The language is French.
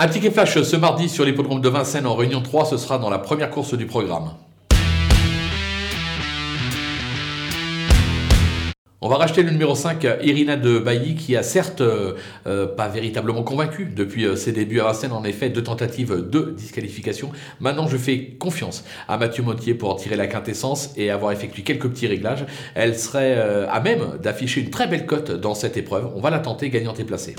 Un ticket flash ce mardi sur l'hippodrome de Vincennes en réunion 3, ce sera dans la première course du programme. On va racheter le numéro 5, Irina de Bailly, qui a certes euh, euh, pas véritablement convaincu depuis euh, ses débuts à Vincennes, en effet, deux tentatives de disqualification. Maintenant, je fais confiance à Mathieu Mottier pour en tirer la quintessence et avoir effectué quelques petits réglages. Elle serait à même d'afficher une très belle cote dans cette épreuve. On va la tenter gagnante et placée.